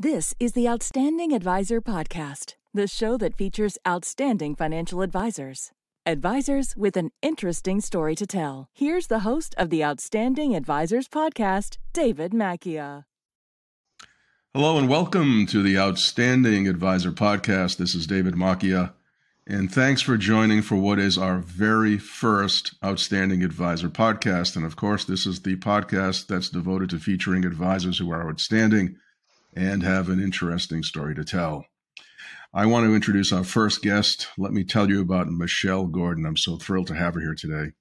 This is the Outstanding Advisor Podcast, the show that features outstanding financial advisors. Advisors with an interesting story to tell. Here's the host of the Outstanding Advisors Podcast, David Macchia. Hello and welcome to the Outstanding Advisor Podcast. This is David Macchia, and thanks for joining for what is our very first Outstanding Advisor Podcast. And of course, this is the podcast that's devoted to featuring advisors who are outstanding and have an interesting story to tell. I want to introduce our first guest. Let me tell you about Michelle Gordon. I'm so thrilled to have her here today.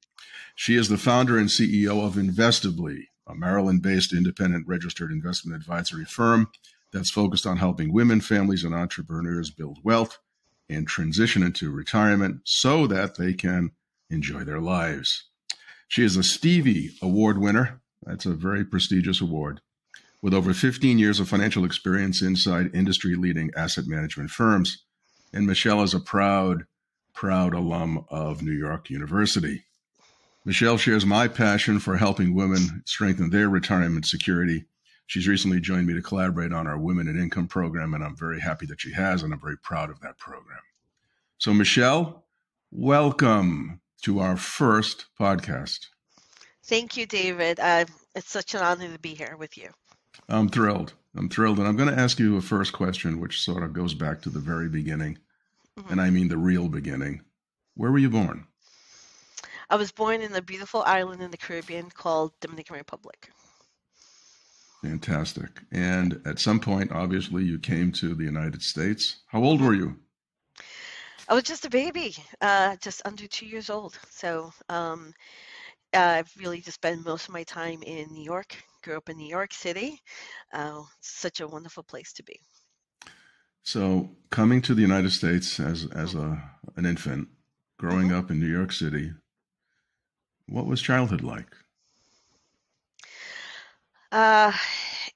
She is the founder and CEO of Investably, a Maryland based independent registered investment advisory firm that's focused on helping women, families, and entrepreneurs build wealth and transition into retirement so that they can enjoy their lives. She is a Stevie Award winner. That's a very prestigious award with over 15 years of financial experience inside industry leading asset management firms. And Michelle is a proud, proud alum of New York University. Michelle shares my passion for helping women strengthen their retirement security. She's recently joined me to collaborate on our Women in Income program, and I'm very happy that she has, and I'm very proud of that program. So, Michelle, welcome to our first podcast. Thank you, David. Uh, it's such an honor to be here with you. I'm thrilled. I'm thrilled. And I'm going to ask you a first question, which sort of goes back to the very beginning. Mm-hmm. And I mean the real beginning. Where were you born? I was born in a beautiful island in the Caribbean called Dominican Republic. Fantastic. And at some point, obviously, you came to the United States. How old were you? I was just a baby, uh, just under two years old. So um, I've really just spent most of my time in New York, grew up in New York City. Uh, such a wonderful place to be. So, coming to the United States as as a an infant, growing mm-hmm. up in New York City, what was childhood like? Uh,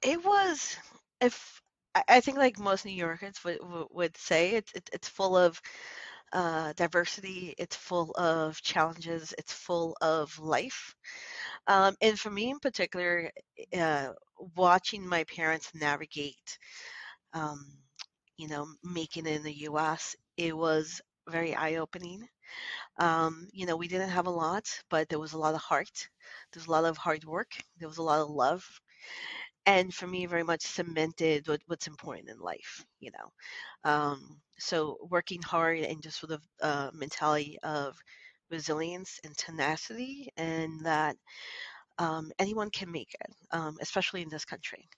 it was if I think like most New Yorkers would would say it's it, it's full of uh, diversity. It's full of challenges. It's full of life. Um, and for me in particular, uh, watching my parents navigate, um, you know, making it in the U.S., it was very eye-opening. Um, you know, we didn't have a lot, but there was a lot of heart. There was a lot of hard work. There was a lot of love. And for me, very much cemented what, what's important in life, you know. Um, so working hard and just with a uh, mentality of resilience and tenacity, and that um, anyone can make it, um, especially in this country.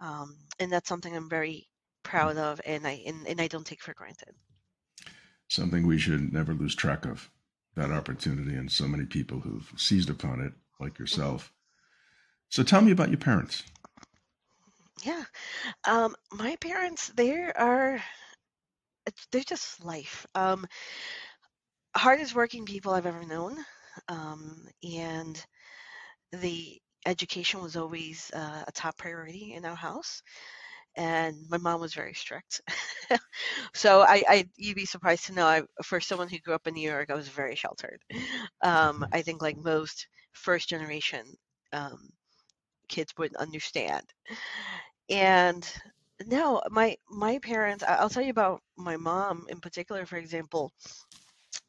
Um, and that's something I'm very proud of, and I and, and I don't take for granted. Something we should never lose track of that opportunity, and so many people who've seized upon it, like mm-hmm. yourself. So tell me about your parents. Yeah, um, my parents, they are, they're just life. Um, hardest working people I've ever known. Um, and the education was always uh, a top priority in our house. And my mom was very strict. so I, I, you'd be surprised to know, I, for someone who grew up in New York, I was very sheltered. Um, I think like most first generation um, kids would understand. And no, my my parents. I'll tell you about my mom in particular. For example,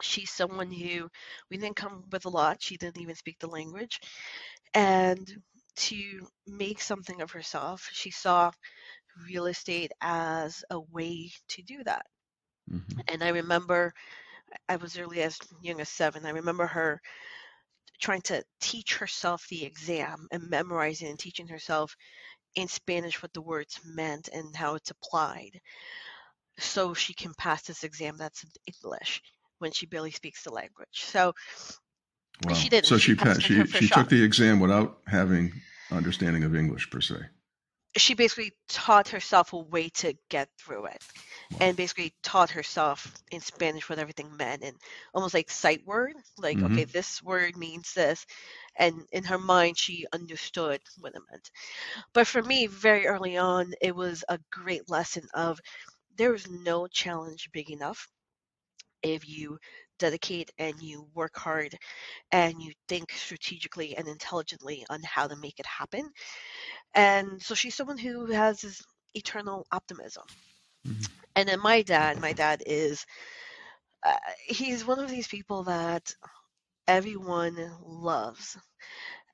she's someone who we didn't come with a lot. She didn't even speak the language. And to make something of herself, she saw real estate as a way to do that. Mm-hmm. And I remember I was early as young as seven. I remember her trying to teach herself the exam and memorizing and teaching herself in Spanish what the words meant and how it's applied so she can pass this exam that's in English when she barely speaks the language. So wow. she didn't. So she she, she, she took the exam without having understanding of English per se. She basically taught herself a way to get through it, and basically taught herself in Spanish what everything meant, and almost like sight word, like mm-hmm. okay, this word means this, and in her mind she understood what it meant. But for me, very early on, it was a great lesson of there is no challenge big enough if you dedicate and you work hard and you think strategically and intelligently on how to make it happen. And so she's someone who has this eternal optimism. Mm-hmm. And then my dad, my dad is, uh, he's one of these people that everyone loves.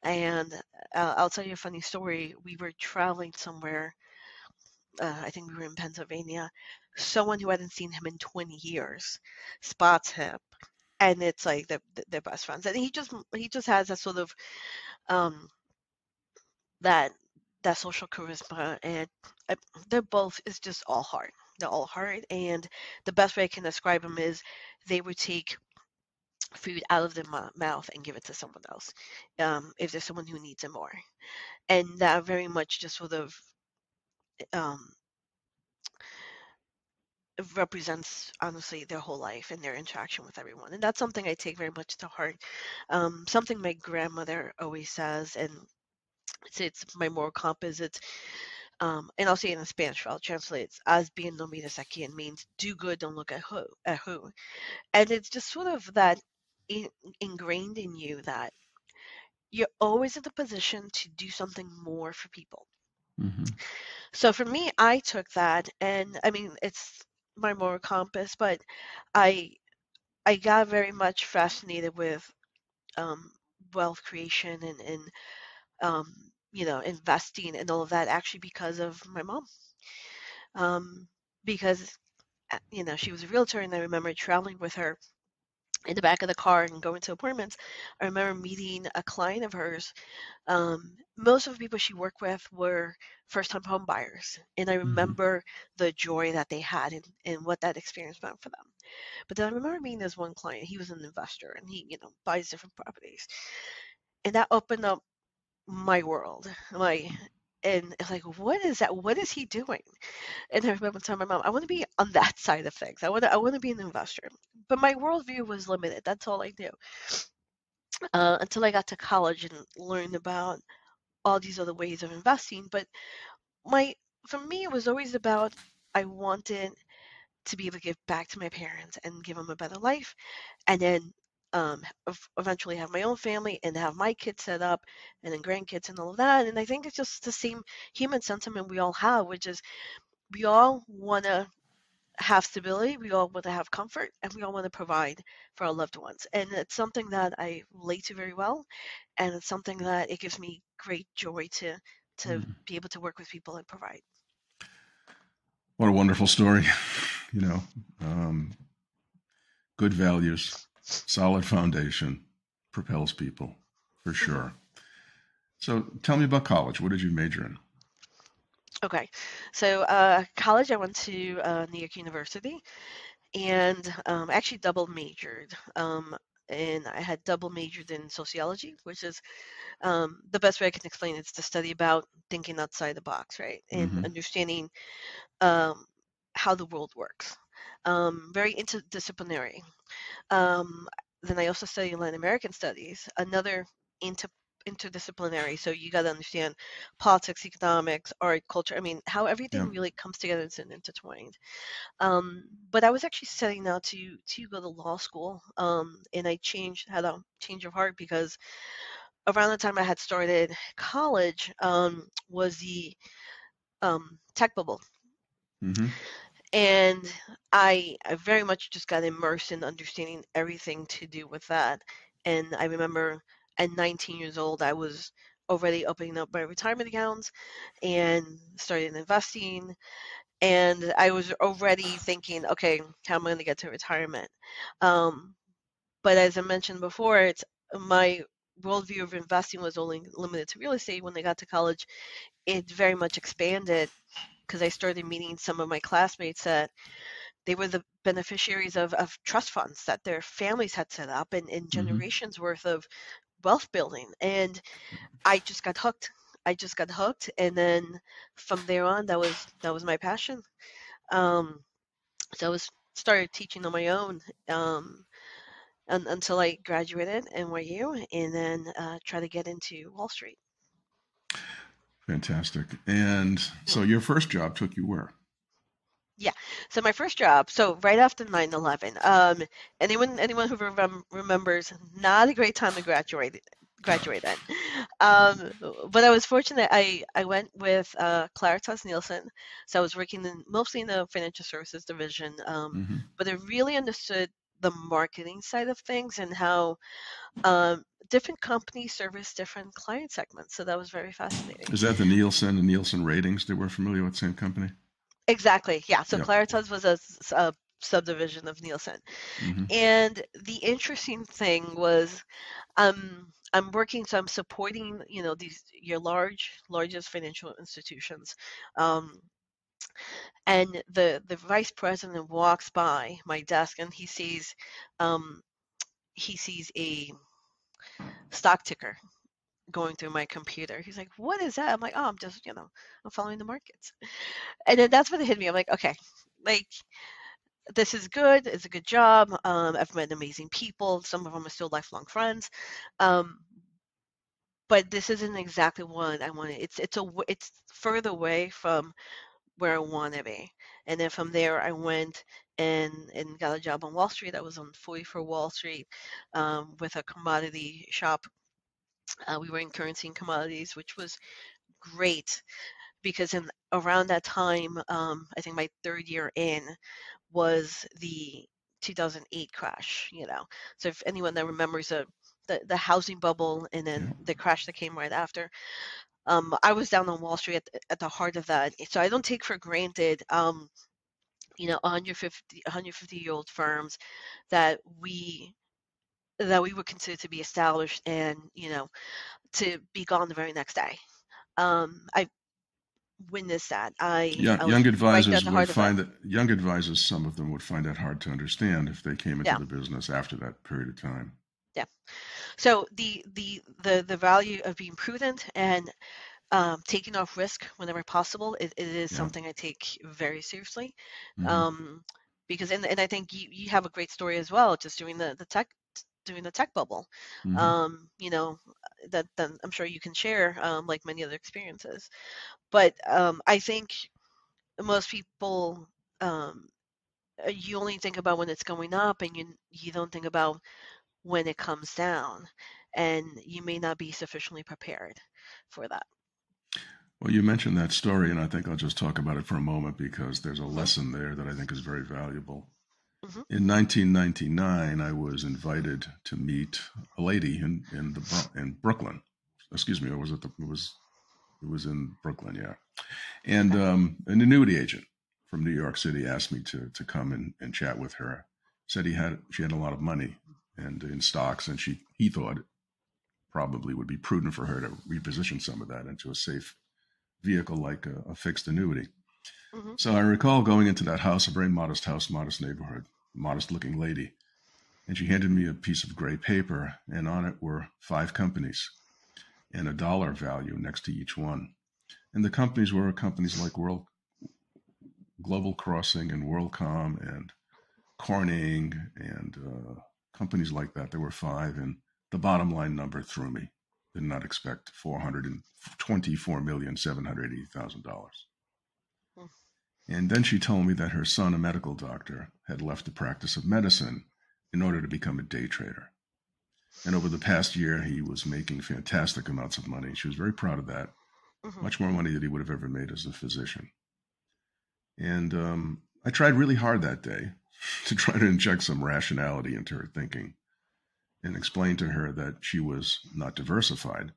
And uh, I'll tell you a funny story. We were traveling somewhere. Uh, I think we were in Pennsylvania. Someone who hadn't seen him in 20 years spots him, and it's like they're, they're best friends. And he just he just has a sort of um, that that social charisma, and uh, they're both it's just all heart. They're all heart, and the best way I can describe them is they would take food out of their mouth and give it to someone else um, if there's someone who needs it more and that very much just sort of um, represents honestly their whole life and their interaction with everyone and that's something i take very much to heart um, something my grandmother always says and it's, it's my moral compass it's um, and I'll say it in Spanish, I'll translate it as bien no mires a quien means do good, don't look at who, at who. And it's just sort of that in, ingrained in you that you're always in the position to do something more for people. Mm-hmm. So for me, I took that, and I mean, it's my moral compass, but I I got very much fascinated with um, wealth creation and and um, you know investing and all of that actually because of my mom. Um, because uh, you know she was a realtor, and I remember traveling with her in the back of the car and going to appointments. I remember meeting a client of hers. Um, most of the people she worked with were first time home buyers. And I mm-hmm. remember mm-hmm. the joy that they had and, and what that experience meant for them. But then I remember meeting this one client. He was an investor and he, you know, buys different properties. And that opened up my world. My and it's like, what is that? What is he doing? And I remember telling my mom, I want to be on that side of things. I want to, I want to be an investor. But my worldview was limited. That's all I knew. Uh, until I got to college and learned about all these other ways of investing. But my, for me, it was always about I wanted to be able to give back to my parents and give them a better life, and then um, eventually have my own family and have my kids set up and then grandkids and all of that. And I think it's just the same human sentiment we all have, which is we all want to have stability, we all want to have comfort, and we all want to provide for our loved ones. And it's something that I relate to very well, and it's something that it gives me great joy to to mm. be able to work with people and provide. What a wonderful story, you know. Um, good values, solid foundation propels people for mm-hmm. sure. So tell me about college. What did you major in? Okay, so uh, college, I went to uh, New York University, and um, actually double majored. Um, and I had double majored in sociology, which is um, the best way I can explain it is to study about thinking outside the box, right, and mm-hmm. understanding um, how the world works. Um, very interdisciplinary. Um, then I also study Latin American studies, another inter interdisciplinary. So you got to understand politics, economics, art, culture. I mean, how everything yeah. really comes together and intertwined. Um, but I was actually setting out to to go to law school, um, and I changed had a change of heart because around the time I had started college um, was the um, tech bubble. Mm-hmm and I, I very much just got immersed in understanding everything to do with that. And I remember at 19 years old, I was already opening up my retirement accounts and started investing. And I was already thinking, okay, how am I going to get to retirement? Um, but as I mentioned before, it's my worldview of investing was only limited to real estate. When I got to college, it very much expanded because I started meeting some of my classmates that they were the beneficiaries of, of trust funds that their families had set up and, and mm-hmm. generations mm-hmm. worth of wealth building. And I just got hooked. I just got hooked, and then from there on, that was that was my passion. Um, so I was started teaching on my own um, un, until I graduated NYU, and then uh, try to get into Wall Street. Fantastic. And so your first job took you where? Yeah. So my first job, so right after 9/11. Um, anyone anyone who remem- remembers, not a great time to graduate graduate then. Um, but I was fortunate. I I went with uh, Claritas Nielsen, so I was working in, mostly in the financial services division. Um, hmm but I really understood the marketing side of things and how um, different companies service different client segments. So that was very fascinating. Is that the Nielsen and Nielsen ratings? that we're familiar with same company? Exactly. Yeah. So Yeah. Claritas was a subdivision of Nielsen. hmm And the interesting thing was, um, I'm working, so I'm supporting, you know, these your large, largest financial institutions. Um, and the the vice president walks by my desk and he sees, um, he sees a stock ticker going through my computer. He's like, "What is that?" I'm like, "Oh, I'm just, you know, I'm following the markets." And then that's when it hit me. I'm like, "Okay, like." this is good. It's a good job. Um, I've met amazing people. Some of them are still lifelong friends. Um, but this isn't exactly what I wanted. It's it's a it's further away from where I want to be. And then from there, I went and and got a job on Wall Street. I was on 44 Wall Street um, with a commodity shop. Uh, we were in currency and commodities, which was great because in around that time, um, I think my third year in was the 2008 crash. You know, so if anyone that remembers the the, the housing bubble and then the crash that came right after, um, I was down on Wall Street at, the- at the heart of that. So I don't take for granted, um, you know, 150 150 year old firms that we that we would consider to be established and you know to be gone the very next day. Um, I witnessed that. I, Young, I young advisors heart would find it. that young advisors, some of them would find that hard to understand if they came into Yeah. the business after that period of time. So the the the the value of being prudent and um, taking off risk whenever possible, it, it is Yeah. something I take very seriously. Mhm. Um, because and, and I think you, you have a great story as well, just doing the, the tech doing the tech bubble. Mhm. Um, you know, that, that I'm sure you can share um, like many other experiences. But um, I think most people um, uh, you only think about when it's going up and you you don't think about when it comes down and you may not be sufficiently prepared for that. Well, you mentioned that story, and I think I'll just talk about it for a moment because there's a Mhm. lesson there that I think is very valuable. Mhm. In 1999, I was invited to meet a lady in in the in Brooklyn. Excuse me, or was it the, it was it was in Brooklyn, yeah. And um, an annuity agent from New York City asked me to to come and, and chat with her. Said he had she had a lot of money and in stocks, and she he thought probably would be prudent for her to reposition some of that into a safe vehicle like a, a fixed annuity. Mhm. So I recall going into that house, a very modest house, modest neighborhood, modest looking lady. And she handed me a piece of gray paper, and on it were five companies and a dollar value next to each one. And the companies were companies like World Global Crossing and WorldCom and Corning and uh, companies like that. There were five, and the bottom line number threw me. Did not expect four hundred and twenty-four million seven hundred eighty thousand dollars. Hmm. And then she told me that her son, a medical doctor, had left the practice of medicine in order to become a day trader. And over the past year, he was making fantastic amounts of money. She was very proud of that, Mhm. much more money than he would have ever made as a physician. And um, I tried really hard that day to try to inject some rationality into her thinking and explain to her that she was not diversified.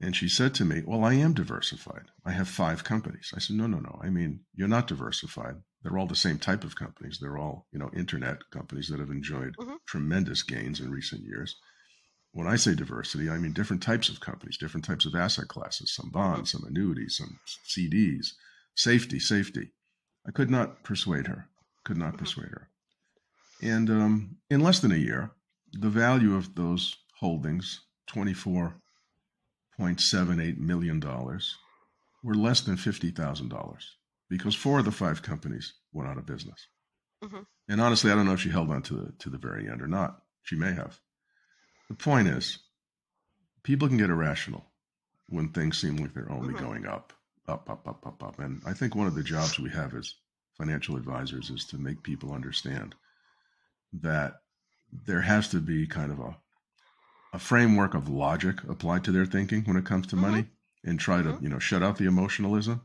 And she said to me, Well, I am diversified. I have five companies. I said, No, no, no. I mean, you're not diversified. They're all the same type of companies. They're all, you know, internet companies that have enjoyed Mhm. tremendous gains in recent years. When I say diversity, I mean different types of companies, different types of asset classes, some bonds, some annuities, some CDs, safety, safety. I could not persuade her, could not Mhm. persuade her. And um, in less than a year, the value of those holdings, $24.78 million, were less than $50,000 because four of the five companies went out of business. Mhm. And honestly, I don't know if she held on to the, to the very end or not. She may have. The point is, people can get irrational when things seem like they're only Mhm. going up, up, up, up, up, up. And I think one of the jobs we have as financial advisors is to make people understand that there has to be kind of a a framework of logic applied to their thinking when it comes to Mm-hmm. money and try to, Mhm. you know, shut out the emotionalism,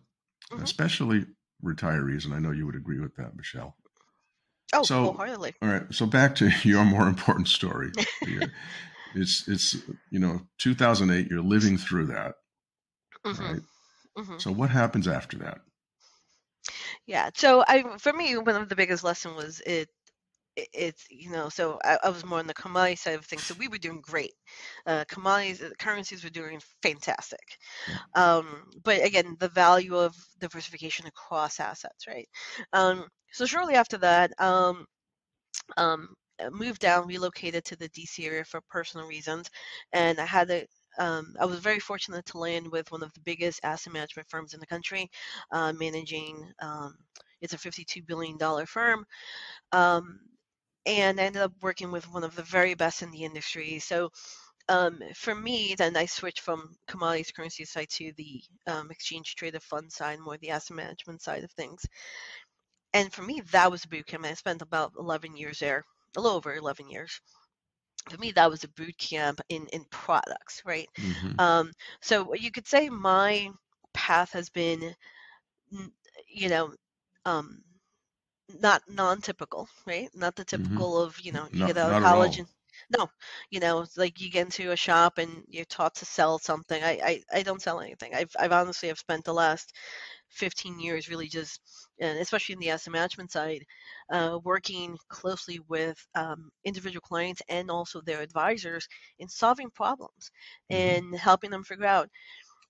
Mhm. especially retirees. And I know you would agree with that, Michelle. Oh, So- wholeheartedly. All right. So back to your more important story. It's, it's, you know, 2008, you're living through that. hmm Right. hmm So what happens after that? Yeah. So I, for me, one of the biggest lesson was it. it- It's you know, so I, I was more on the commodity side of things. So we were doing great. Uh, commodities, uh, currencies were doing fantastic. Um, but again, the value of diversification across assets, right? Um, so shortly after that, um, um, moved down, relocated to the DC area for personal reasons, and I had a um, I was very fortunate to land with one of the biggest asset management firms in the country, uh, managing. Um, it's a $52 billion firm, um, and I ended up working with one of the very best in the industry. So. Um, for me, then I switched from commodities currency side to the um, exchange traded fund side, more the asset management side of things. And for me, that was a boot. I spent about 11 years there, a little over 11 years. For me, that was a boot camp in in products, right? Mhm. Um, so you could say my path has been, you know, um, not non-typical, right? Not the typical of, you know, you No- get out of college and no, you know, it's like you get into a shop and you're taught to sell something. I, I, I don't sell anything. I've, I've honestly have spent the last 15 years really just, especially in the asset management side, uh, working closely with um, individual clients and also their advisors in solving problems Mhm. and helping them figure out,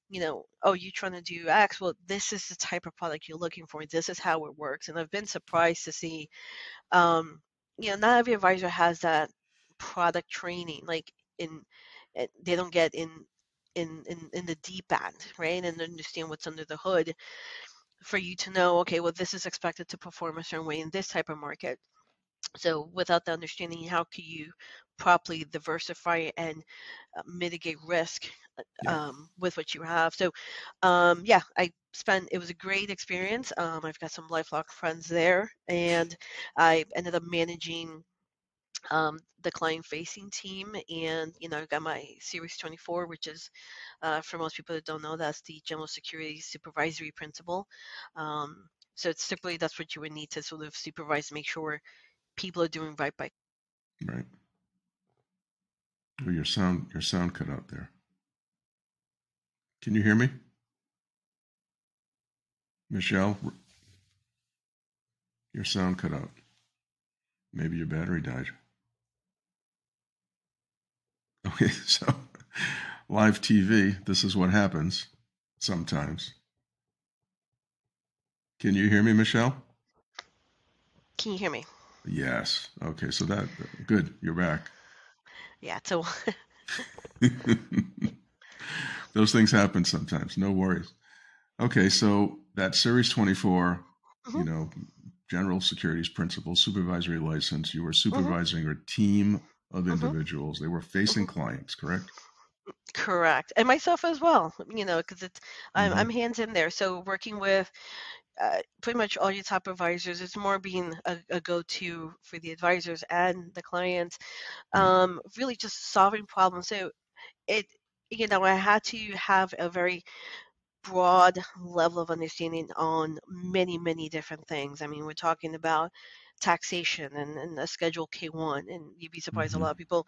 you know, oh, you're trying to do X? Well, this is the type of product you're looking for. This is how it works. And I've been surprised to see, um, you know, not every advisor has that product training, like in, eh, they don't get in, in, in, in the deep end, right? And understand what's under the hood for you to know, okay, well, this is expected to perform a certain way in this type of market. So without the understanding, how can you properly diversify and uh, mitigate risk uh, Yeah. um, with what you have? So um, yeah, I spent. It was a great experience. Um, I've got some lifelong friends there, and I ended up managing um, the client-facing team, and you know, got my Series 24, which is uh, for most people that don't know, that's the General Security Supervisory Principal. Um, so it's typically that's what you would need to sort of supervise, make sure people are doing right by. Right. Oh, your sound, your sound cut out there. Can you hear me? Michelle, your sound cut out. Maybe your battery died. Okay, so live TV, this is what happens sometimes. Can you hear me, Michelle? Can you hear me? Yes. Okay, so that good. You're back. Yeah. So Those things happen sometimes. No worries. Okay, so that Series 24, you Mhm. know, general securities principal, supervisory license, you were Mm-hmm. supervising a team of Mhm. individuals. They were facing Mm-hmm. clients, correct? correct, and myself as well. You know, because it's I'm Mhm. I'm hands in there. So working with uh, pretty much all your top advisors, it's more being a, a go-to for the advisors and the clients. Um, really just solving problems. So it you know I had to have a very broad level of understanding on many many different things. I mean, we're talking about taxation and, and a schedule K1 and you'd be surprised Mhm. a lot of people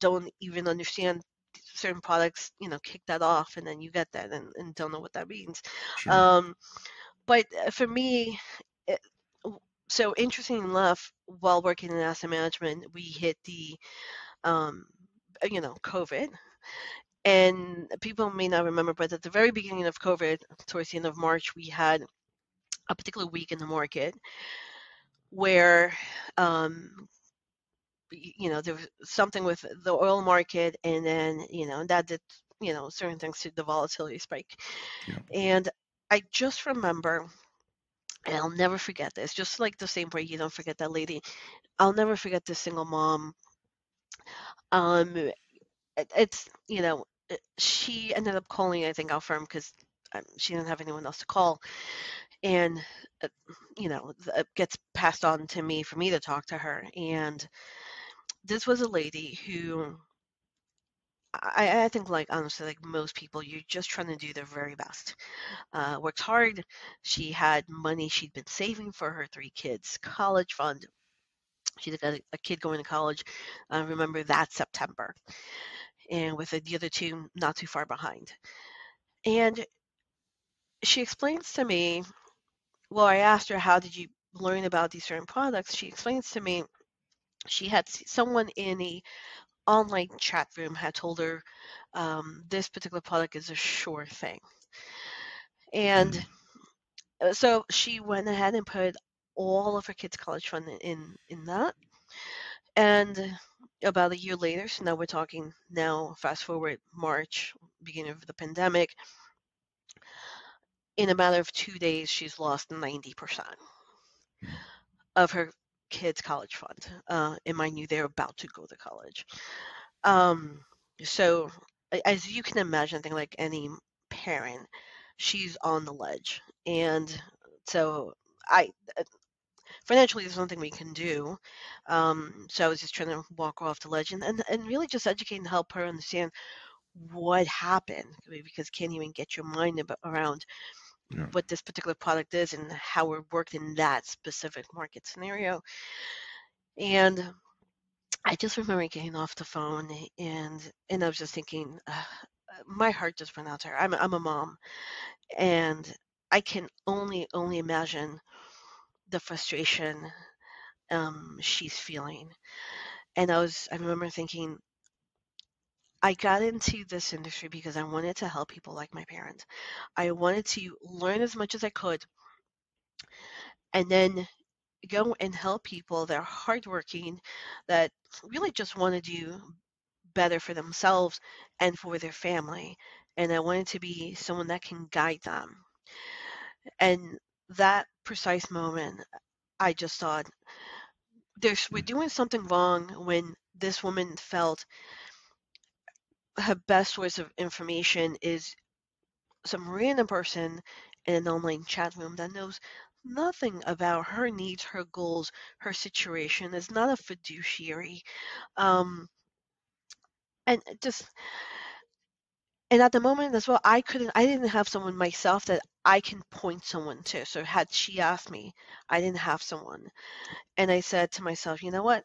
don't even understand certain products you know kick that off and then you get that and, and don't know what that means Sure. um but uh, for me it, so interesting enough while working in asset management we hit the um uh, you know covid and people may not remember but at the very beginning of covid towards the end of march we had a particular week in the market where um you know there was something with the oil market and then you know that did you know certain things to the volatility spike. Yeah. and i just remember and i'll never forget this just like the same way you don't forget that lady i'll never forget this single mom. Um it, it's you know she ended up calling i think our firm because um, she didn't have anyone else to call and uh, you know it gets passed on to me for me to talk to her and this was a lady who I, I think like honestly like most people you're just trying to do their very best. Uh, worked hard she had money she'd been saving for her three kids college fund. She got a, a kid going to college uh, remember that september and with the other two not too far behind. And she explains to me well i asked her how did you learn about these certain products she explains to me she had someone in a online chat room had told her um, this particular product is a sure thing. And mm. so she went ahead and put all of her kids' college fund in in that. And about a year later, so now we're talking now fast forward March, beginning of the pandemic. In a matter of two days, she's lost 90% hmm. of her kids' college fund. Uh, and mind you, they're about to go to college. Um, so, as you can imagine, I think like any parent, she's on the ledge. And so, I uh, financially, there's nothing we can do. Um, so, I was just trying to walk off the ledge and, and, and really just educate and help her understand what happened because can't even get your mind around yeah. what this particular product is and how it worked in that specific market scenario. And I just remember getting off the phone and and I was just thinking, uh, my heart just went out to her. I'm I'm a mom, and I can only only imagine the frustration um, she's feeling. And I was I remember thinking, I got into this industry because I wanted to help people like my parents. I wanted to learn as much as I could and then go and help people that are hardworking, that really just want to do better for themselves and for their family. And I wanted to be someone that can guide them. And that precise moment, I just thought, there's, we're doing something wrong when this woman felt her best source of information is some random person in an online chat room that knows nothing about her needs, her goals, her situation. Is not a fiduciary, um, and just and at the moment as well, I couldn't. I didn't have someone myself that I can point someone to. So had she asked me, I didn't have someone, and I said to myself, you know what?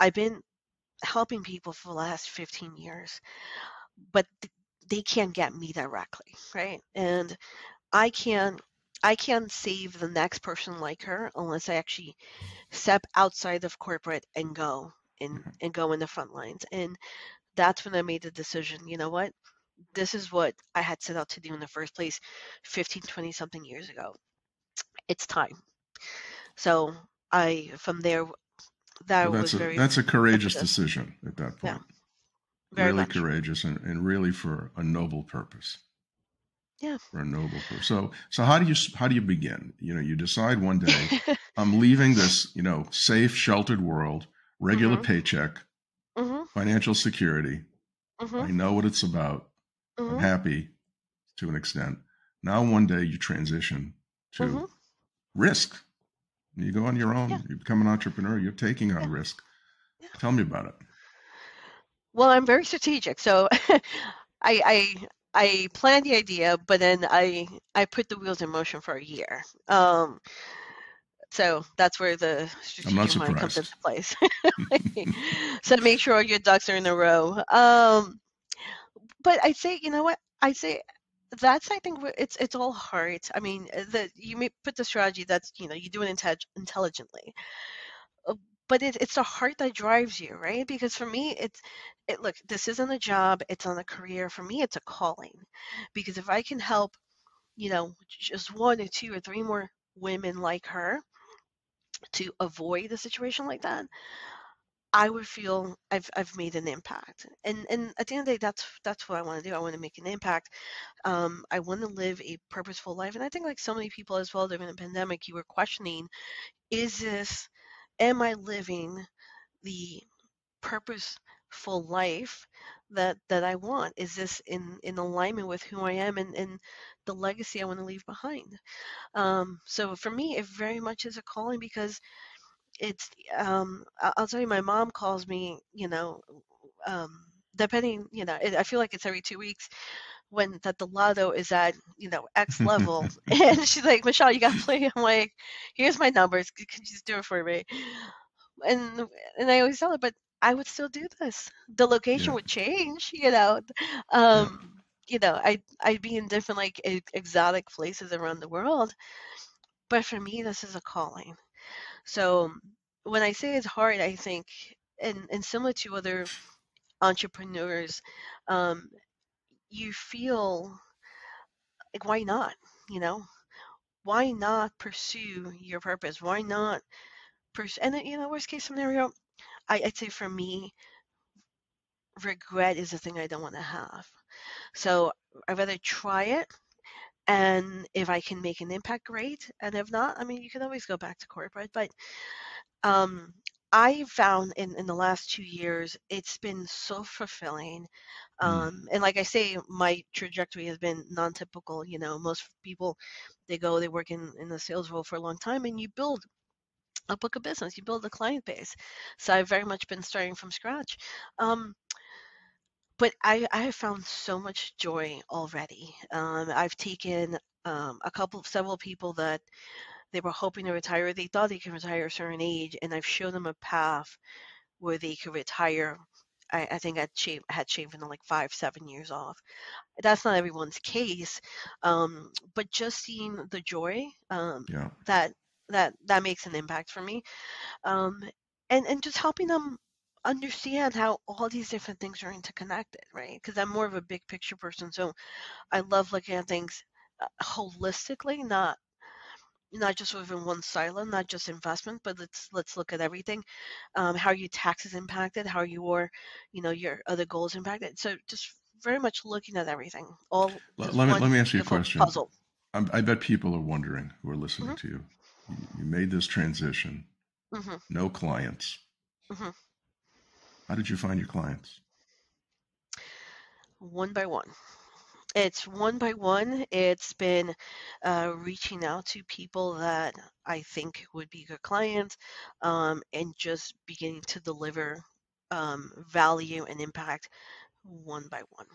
I've been helping people for the last 15 years, but they can't get me directly, right? And I can't I can't save the next person like her unless I actually step outside of corporate and go and mm-hmm. and go in the front lines. And that's when I made the decision, you know what? This is what I had set out to do in the first place 15, 20 something years ago. It's time. So I from there that well, that's was a, very that's a courageous decision at that point. Yeah, really much. courageous and, and really for a noble purpose. Yeah. For a noble purpose. So so how do you how do you begin? You know, you decide one day I'm leaving this, you know, safe, sheltered world, regular mm-hmm. paycheck, mm-hmm. financial security. Mm-hmm. I know what it's about. I'm mm-hmm. happy to an extent. Now one day you transition to mm-hmm. risk you go on your own. Yeah. You become an entrepreneur. You're taking on yeah. risk. Yeah. Tell me about it. Well, I'm very strategic. So I, I I planned the idea, but then I I put the wheels in motion for a year. Um, so that's where the strategic mind comes into place. so to make sure your ducks are in a row. Um, but I say, you know what? I say that's I think it's it's all hard. I mean, uh, the you may put the strategy that's you know you do it intel- intelligently, uh, but it, it's the heart that drives you, right? Because for me, it's it. Look, this isn't a job; it's on a career. For me, it's a calling, because if I can help, you know, just one or two or three more women like her to avoid a situation like that, I would feel I've I've made an impact. And and at the end of the day, that's that's what I want to do. I want to make an impact. Um, I want to live a purposeful life. And I think like so many people as well during the pandemic, you were questioning, is this, am I living the purposeful life that that I want? Is this in in alignment with who I am and and the legacy I want to leave behind? Um, so for me, it very much is a calling because it's um i'll tell you my mom calls me you know um depending, you know, it, I feel like it's every two weeks when that the lotto is at you know X level, and she's like, Michelle, you got to play. I'm like, here's my numbers. can you just do it for me? And and I always tell her, but I would still do this. The location Yeah. would change, you know. Um, you know, I I'd be in different like exotic places around the world, but for me, this is a calling. So when I say it's hard, I think, and and similar to other entrepreneurs, um, you feel like why not? You know, why not pursue your purpose? Why not pursue? And then, you know, worst case scenario, I, I'd say for me, regret is the thing I don't want to have. So I'd rather try it. And if I can make an impact, great. And if not, I mean, you can always go back to corporate. But um, I found in, in the last two years, it's been so fulfilling. Mm. Um, and like I say, my trajectory has been non-typical. You know, most people, they go, they work in, in the sales role for a long time, and you build a book of business, you build a client base. So I've very much been starting from scratch. Um, but I, I have found so much joy already. Um, I've taken um, a couple of several people that they were hoping to retire. They thought they could retire a certain age, and I've shown them a path where they could retire. I, I think I'd shave, had shaved in like five, seven years off. That's not everyone's case, um, but just seeing the joy um, Yeah. that that that makes an impact for me, um, and and just helping them understand how all these different things are interconnected, right? Because I'm more of a big picture person, so I love looking at things uh, holistically, not not just within one silo, not just investment, but let's let's look at everything. Um, how are your taxes impacted? How are your, you know, your other goals impacted? So just very much looking at everything. All Let, me let me ask you a question. Puzzle. I'm, I bet people are wondering who are listening Mhm. to you. you. Made this transition, hmm no clients. Mhm. How did you find your clients? One by one. It's one by one. It's been uh, reaching out to people that I think would be good clients, um, and just beginning to deliver um, value and impact one by one.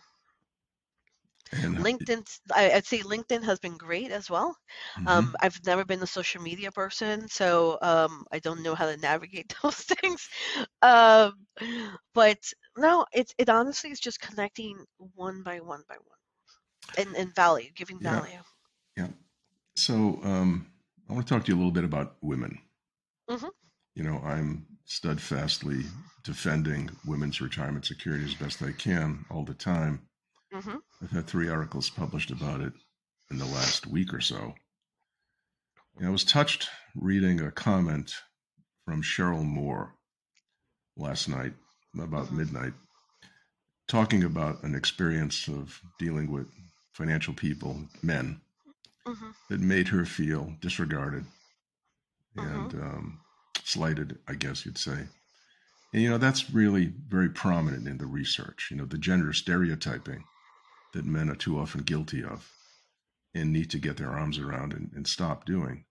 And LinkedIn, I, I'd say LinkedIn has been great as well. Mhm. Um, I've never been a social media person, so um, I don't know how to navigate those things. Um, but no, it's it honestly is just connecting one by one by one, and and value, giving value. Yeah. value. so um, I want to talk to you a little bit about women. Mhm. You know, I'm steadfastly defending women's retirement security as best I can all the time. Hmm I've had three articles published about it in the last week or so. And I was touched reading a comment from Sheryl Moore last night, about Mhm. midnight, talking about an experience of dealing with financial people, men, hmm that made her feel disregarded and Mhm. um, slighted, I guess you'd say. And, you know, that's really very prominent in the research, you know, the gender stereotyping that men are too often guilty of and need to get their arms around and, and stop doing.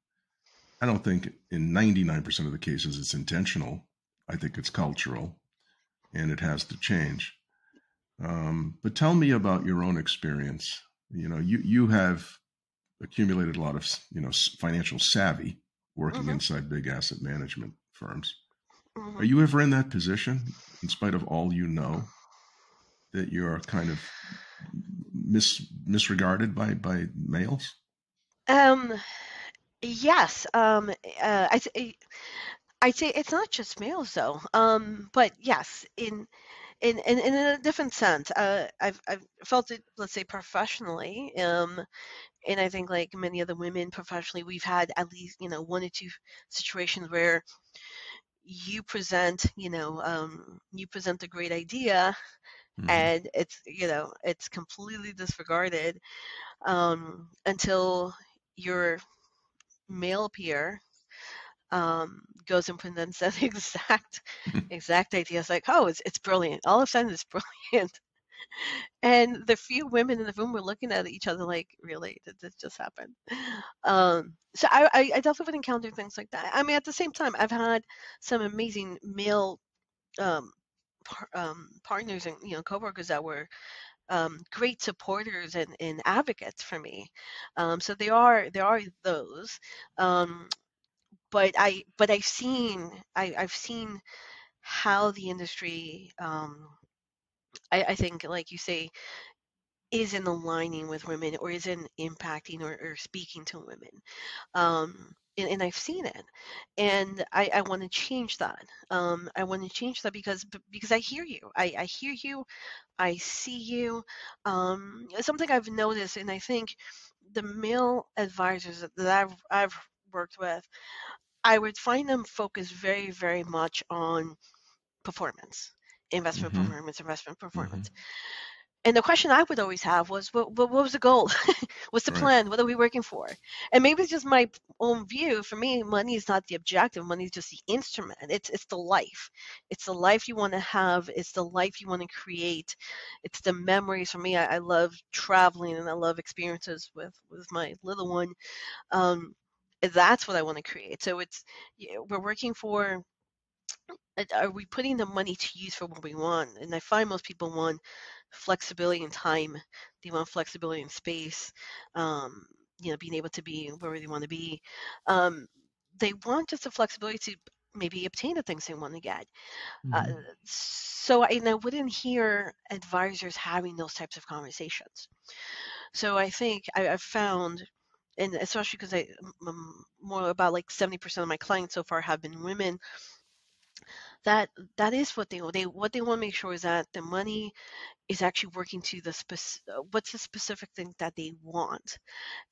I don't think in 99% of the cases it's intentional. I think it's cultural and it has to change. Um, but tell me about your own experience. You know, you, you have accumulated a lot of, you know, financial savvy working Mhm. inside big asset management firms. hmm Are you ever in that position, in spite of all you know, that you're kind of mis misregarded by by males? Um, yes. Um, uh, I I'd say it's not just males though. Um, but yes, in in in, in a different sense. Uh, I've I've felt it, let's say professionally. Um, and I think like many other women professionally, we've had at least you know one or two situations where you present, you know, um, you present a great idea, Mhm. and it's you know it's completely disregarded um, until your male peer um, goes and presents that exact exact idea. It's like, oh, it's it's brilliant. All of a sudden, it's brilliant. And the few women in the room were looking at each other like, really, did this just happen? Um, so I, I, I definitely would encounter things like that. I mean, at the same time, I've had some amazing male um, par- um, partners and you know coworkers that were um, great supporters and, and advocates for me. Um, so there are there are those, um, but I but I've seen I, I've seen how the industry um, I, I think like you say isn't aligning with women or isn't impacting or, or speaking to women. Um, and, and I've seen it, and I, I want to change that. Um, I want to change that because because I hear you. I, I hear you. I see you. Um, something I've noticed, and I think the male advisors that I've I've worked with, I would find them focused very very much on performance, investment Mhm. performance, investment performance. Mm-hmm. And the question I would always have was, what, what, what was the goal? What's the Right. plan? What are we working for? And maybe it's just my own view. For me, money is not the objective. Money is just the instrument. It's it's the life. It's the life you want to have. It's the life you want to create. It's the memories. For me, I, I love traveling and I love experiences with with my little one. Um, that's what I want to create. So it's we're working for uh, are we putting the money to use for what we want? And I find most people want flexibility in time. They want flexibility in space. Um, you know, being able to be wherever they want to be. Um, they want just the flexibility to maybe obtain the things they want to get. Uh, Mhm. so, I- and I wouldn't hear advisors having those types of conversations. So I think I, I've found, and especially because I um, more about like 70% of my clients so far have been women that that is what they they what they want to make sure is that the money is actually working to the spec- uh, what's the specific thing that they want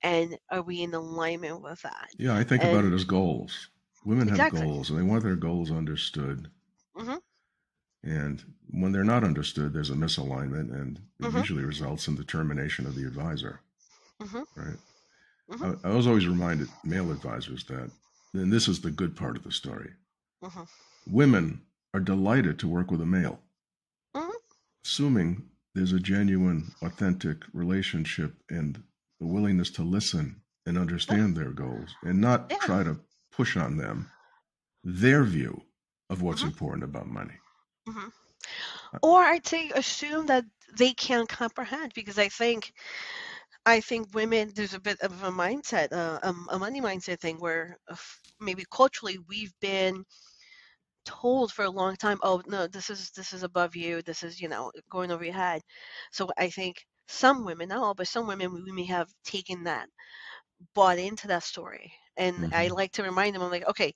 and are we in alignment with that Yeah, I think about it as goals. Women have goals, and they want their goals understood. Mhm. And when they're not understood, there's a misalignment, and it Mhm. usually results in the termination of the advisor. Mhm. Right. Mhm. I, I was always reminded male advisors that, and this is the good part of the story. Women are delighted to work with a male, Mhm. assuming there's a genuine, authentic relationship and the willingness to listen and understand their goals and not Yeah. try to push on them their view of what's Mhm. important about money. Mhm. Uh, or i'd say assume that they can comprehend because i think i think women there's a bit of a mindset uh, um, a money mindset thing where uh, maybe culturally we've been told for a long time oh no this is this is above you this is you know going over your head so i think some women not all but some women we may have taken that bought into that story and i Mhm. like to remind them i'm like okay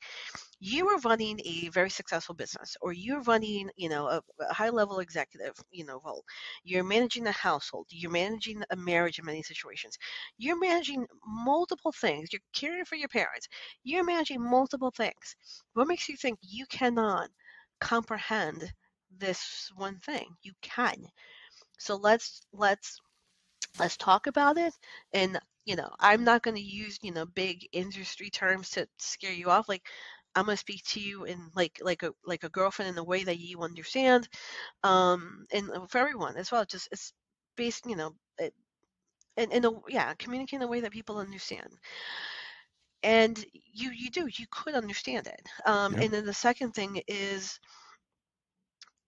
you are running a very successful business or you're running you know a, a high level executive you know role. You're managing a household you're managing a marriage in many situations. You're managing multiple things you're caring for your parents you're managing multiple things. What makes you think you cannot comprehend this one thing? You can. So let's let's let's talk about it and you know i'm not going to use you know big industry terms to scare you off like i'm going to speak to you in like like a like a girlfriend in a way that you understand um and for everyone as well just it's based you know it, and in a yeah communicate in a way that people understand and you you do you could understand it um Yeah. and then the second thing is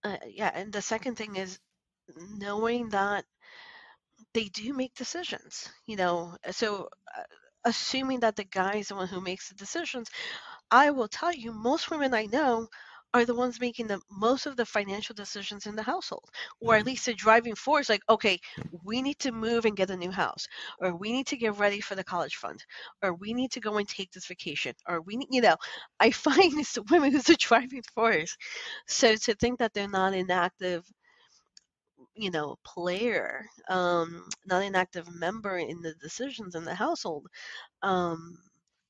uh, yeah and the second thing is knowing that they do make decisions you know so uh, assuming that the guy is the one who makes the decisions i will tell you most women i know are the ones making the most of the financial decisions in the household or at least the driving force like okay we need to move and get a new house or we need to get ready for the college fund or we need to go and take this vacation or we need you know i find it's the women who's the driving force. So to think that they're not an active you know player um not an active member in the decisions in the household um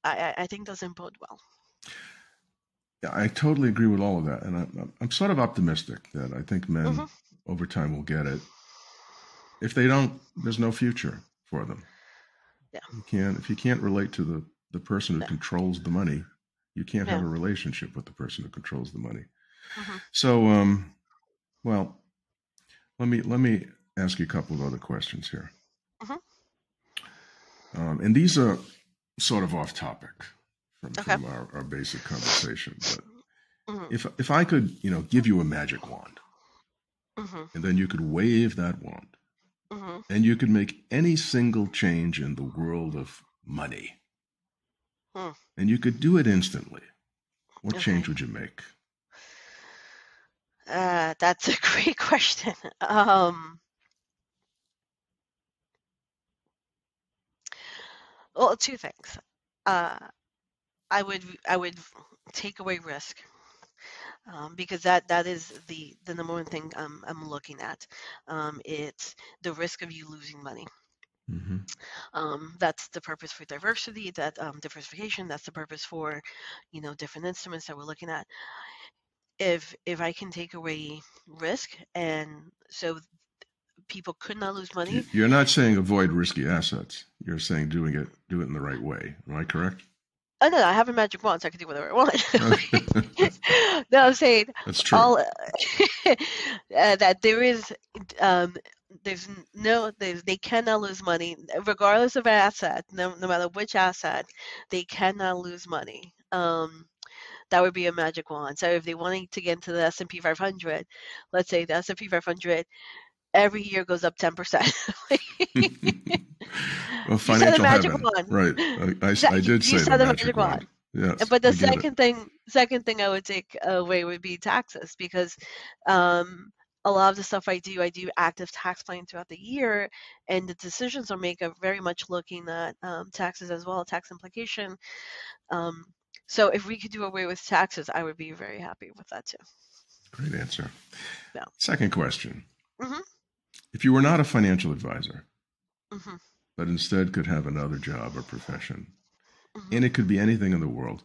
i i I think doesn't bode well Yeah, I totally agree with all of that, and I'm, I'm sort of optimistic that I think men Mhm. over time will get it. If they don't, there's no future for them. Yeah. You can't if you can't relate to the the person who No. controls the money, you can't have a relationship with the person who controls the money. Mhm. So, um, well, let me let me ask you a couple of other questions here. Mhm. Um, and these are sort of off topic from, Okay. from our, our basic conversation, but Mhm. if if I could, you know, give you a magic wand, hmm and then you could wave that wand, hmm and you could make any single change in the world of money, Hmm. and you could do it instantly. What Okay. change would you make? Uh, that's a great question. Um, well, two things. Uh, I would I would take away risk um, because that that is the the number one thing I'm I'm looking at. Um, it's the risk of you losing money. hmm Um, that's the purpose for diversity, that um, diversification. That's the purpose for, you know, different instruments that we're looking at. If if I can take away risk, and so people could not lose money, You're not saying avoid risky assets. You're saying doing it, do it in the right way. Am I correct? Oh no, I have a magic wand, so I can do whatever I want. No, I'm saying That's true. all uh, that there is um, there's no there's, they cannot lose money regardless of asset no, no matter which asset they cannot lose money um, that would be a magic wand so if they wanted to get into the s&p 500 let's say the s&p 500 every year goes up 10% well, You said a financial magic heaven. wand. Right. I, I, I did you say the a magic, magic wand. wand. Yes. but the get it. second thing second thing i would take away would be taxes because um, a lot of the stuff i do i do active tax planning throughout the year and the decisions i make are very much looking at um, taxes as well tax implication um, so if we could do away with taxes i would be very happy with that too Great answer. Yeah. Second question. Mhm. If you were not a financial advisor, hmm but instead could have another job or profession, hmm and it could be anything in the world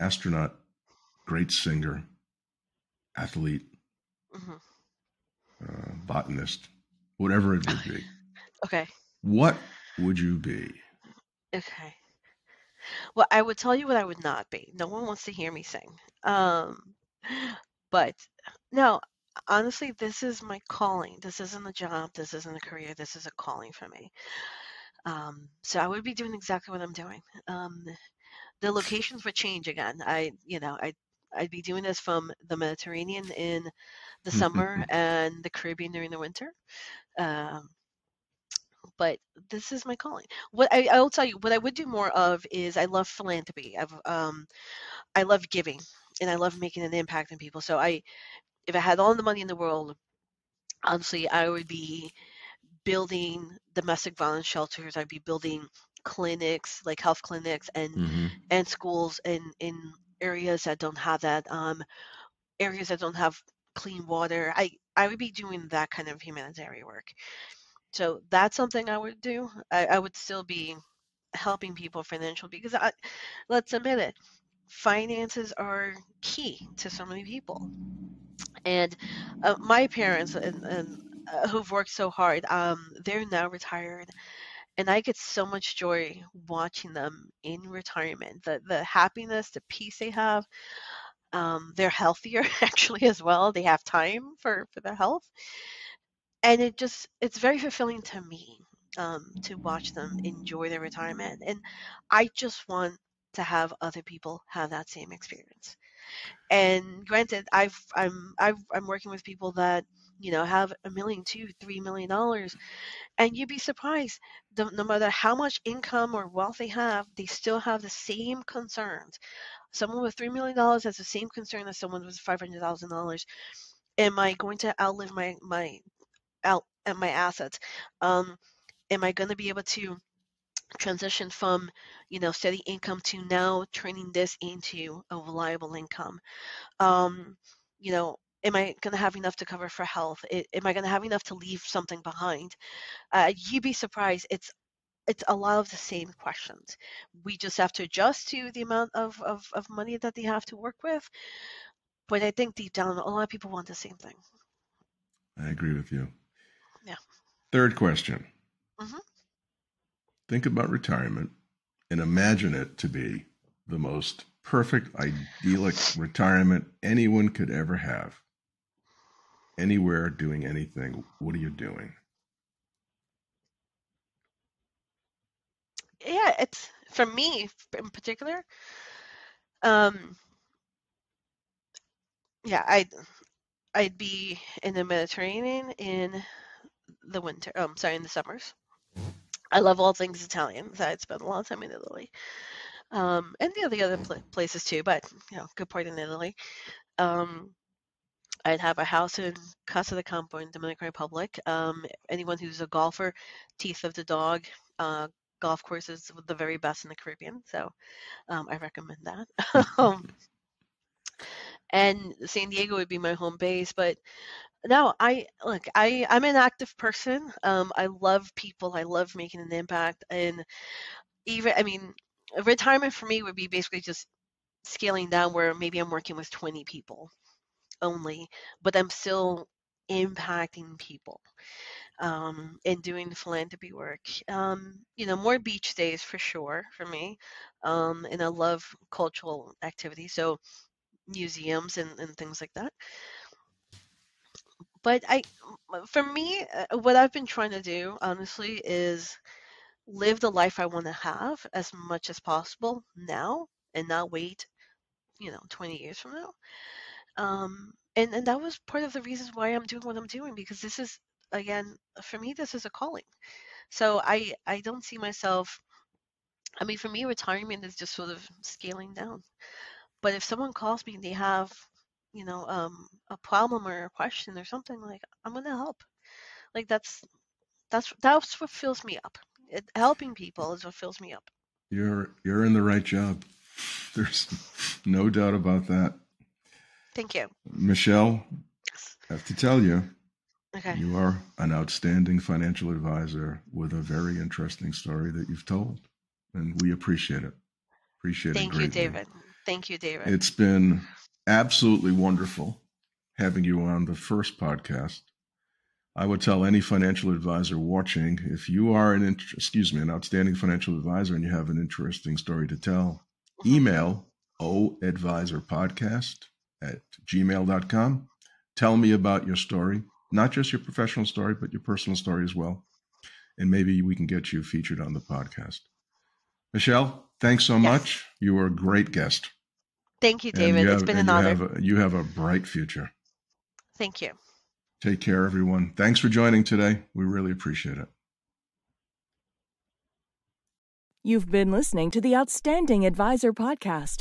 astronaut, great singer, athlete, hmm uh, botanist, whatever it would be, okay. what would you be? okay. Well i would tell you what i would not be. No one wants to hear me sing. Um, but no honestly this is my calling. This isn't a job. This isn't a career. This is a calling for me. Um, so i would be doing exactly what i'm doing. Um, the locations would change again. I you know i i'd be doing this from the mediterranean in the summer and the caribbean during the winter. Um, but this is my calling. What I, i will tell you what i would do more of is i love philanthropy. I've um, i love giving and i love making an impact on people. So i if I had all the money in the world, honestly, I would be building domestic violence shelters. I'd be building clinics, like health clinics, and hmm and schools in in areas that don't have that, um, areas that don't have clean water. I I would be doing that kind of humanitarian work. So that's something I would do. I, I would still be helping people financially because I, let's admit it, finances are key to so many people. And uh, my parents and, and uh, who've worked so hard um they're now retired and i get so much joy watching them in retirement. The the happiness the peace they have um they're healthier actually as well. They have time for for their health. And it just it's very fulfilling to me um to watch them enjoy their retirement. And i just want to have other people have that same experience. And granted i've i'm I've, i'm working with people that you know have a million two three million dollars and you'd be surprised no, matter how much income or wealth they have they still have the same concerns. Someone with three million dollars has the same concern as someone with five hundred thousand dollars. Am i going to outlive my my out my assets? Um am i going to be able to transition from you know steady income to now turning this into a reliable income um you know am i going to have enough to cover for health am i going to have enough to leave something behind uh, you'd be surprised it's it's a lot of the same questions we just have to adjust to the amount of, of, of money that they have to work with but i think deep down a lot of people want the same thing I agree with you. Yeah. Third question. Mhm. Think about retirement and imagine it to be the most perfect, idyllic retirement anyone could ever have. Anywhere, doing anything. What are you doing? yeah it's for me in particular um yeah I'd I'd be in the Mediterranean in the winter. Um, sorry, in the summers. I love all things Italian. So I'd spend a lot of time in Italy, um, and you know, the other pl- places too. But you know, good part in Italy. Um, I'd have a house in Casa de Campo in Dominican Republic. Um, anyone who's a golfer, Teeth of the Dog uh, golf courses the very best in the Caribbean. So um, I recommend that. um, and San Diego would be my home base, but no, I look, I I'm an active person. Um, I love people. I love making an impact, and even I mean, retirement for me would be basically just scaling down where maybe I'm working with 20 people only, but I'm still impacting people um, and doing philanthropy work. Um, you know, more beach days for sure for me. Um, and I love cultural activities, so museums and, and things like that. But I, for me, uh, what I've been trying to do, honestly, is live the life I want to have as much as possible now and not wait, you know, 20 years from now. Um, and, and that was part of the reasons why I'm doing what I'm doing because this is again for me this is a calling. So I I don't see myself I mean for me retirement is just sort of scaling down. But if someone calls me and they have, you know, um, a problem or a question or something like I'm gonna help. Like that's that's that's what fills me up. It, helping people is what fills me up. You're you're in the right job. There's no doubt about that. Thank you. Michelle, I have to tell you, Okay. you are an outstanding financial advisor with a very interesting story that you've told. And we appreciate it. Appreciate it. Thank you. David. Thank you, David. It's been absolutely wonderful having you on the first podcast. I would tell any financial advisor watching if you are an excuse me an outstanding financial advisor and you have an interesting story to tell, email oadvisorpodcast at gmail.com. Tell me about your story, not just your professional story, but your personal story as well. And maybe we can get you featured on the podcast. Michelle, thanks so Yes. much. You were a great guest. Thank you, And David. you It's have- been and an you honor. Have a, you have a bright future. Thank you. Take care, everyone. Thanks for joining today. We really appreciate it. You've been listening to the Outstanding Advisor Podcast.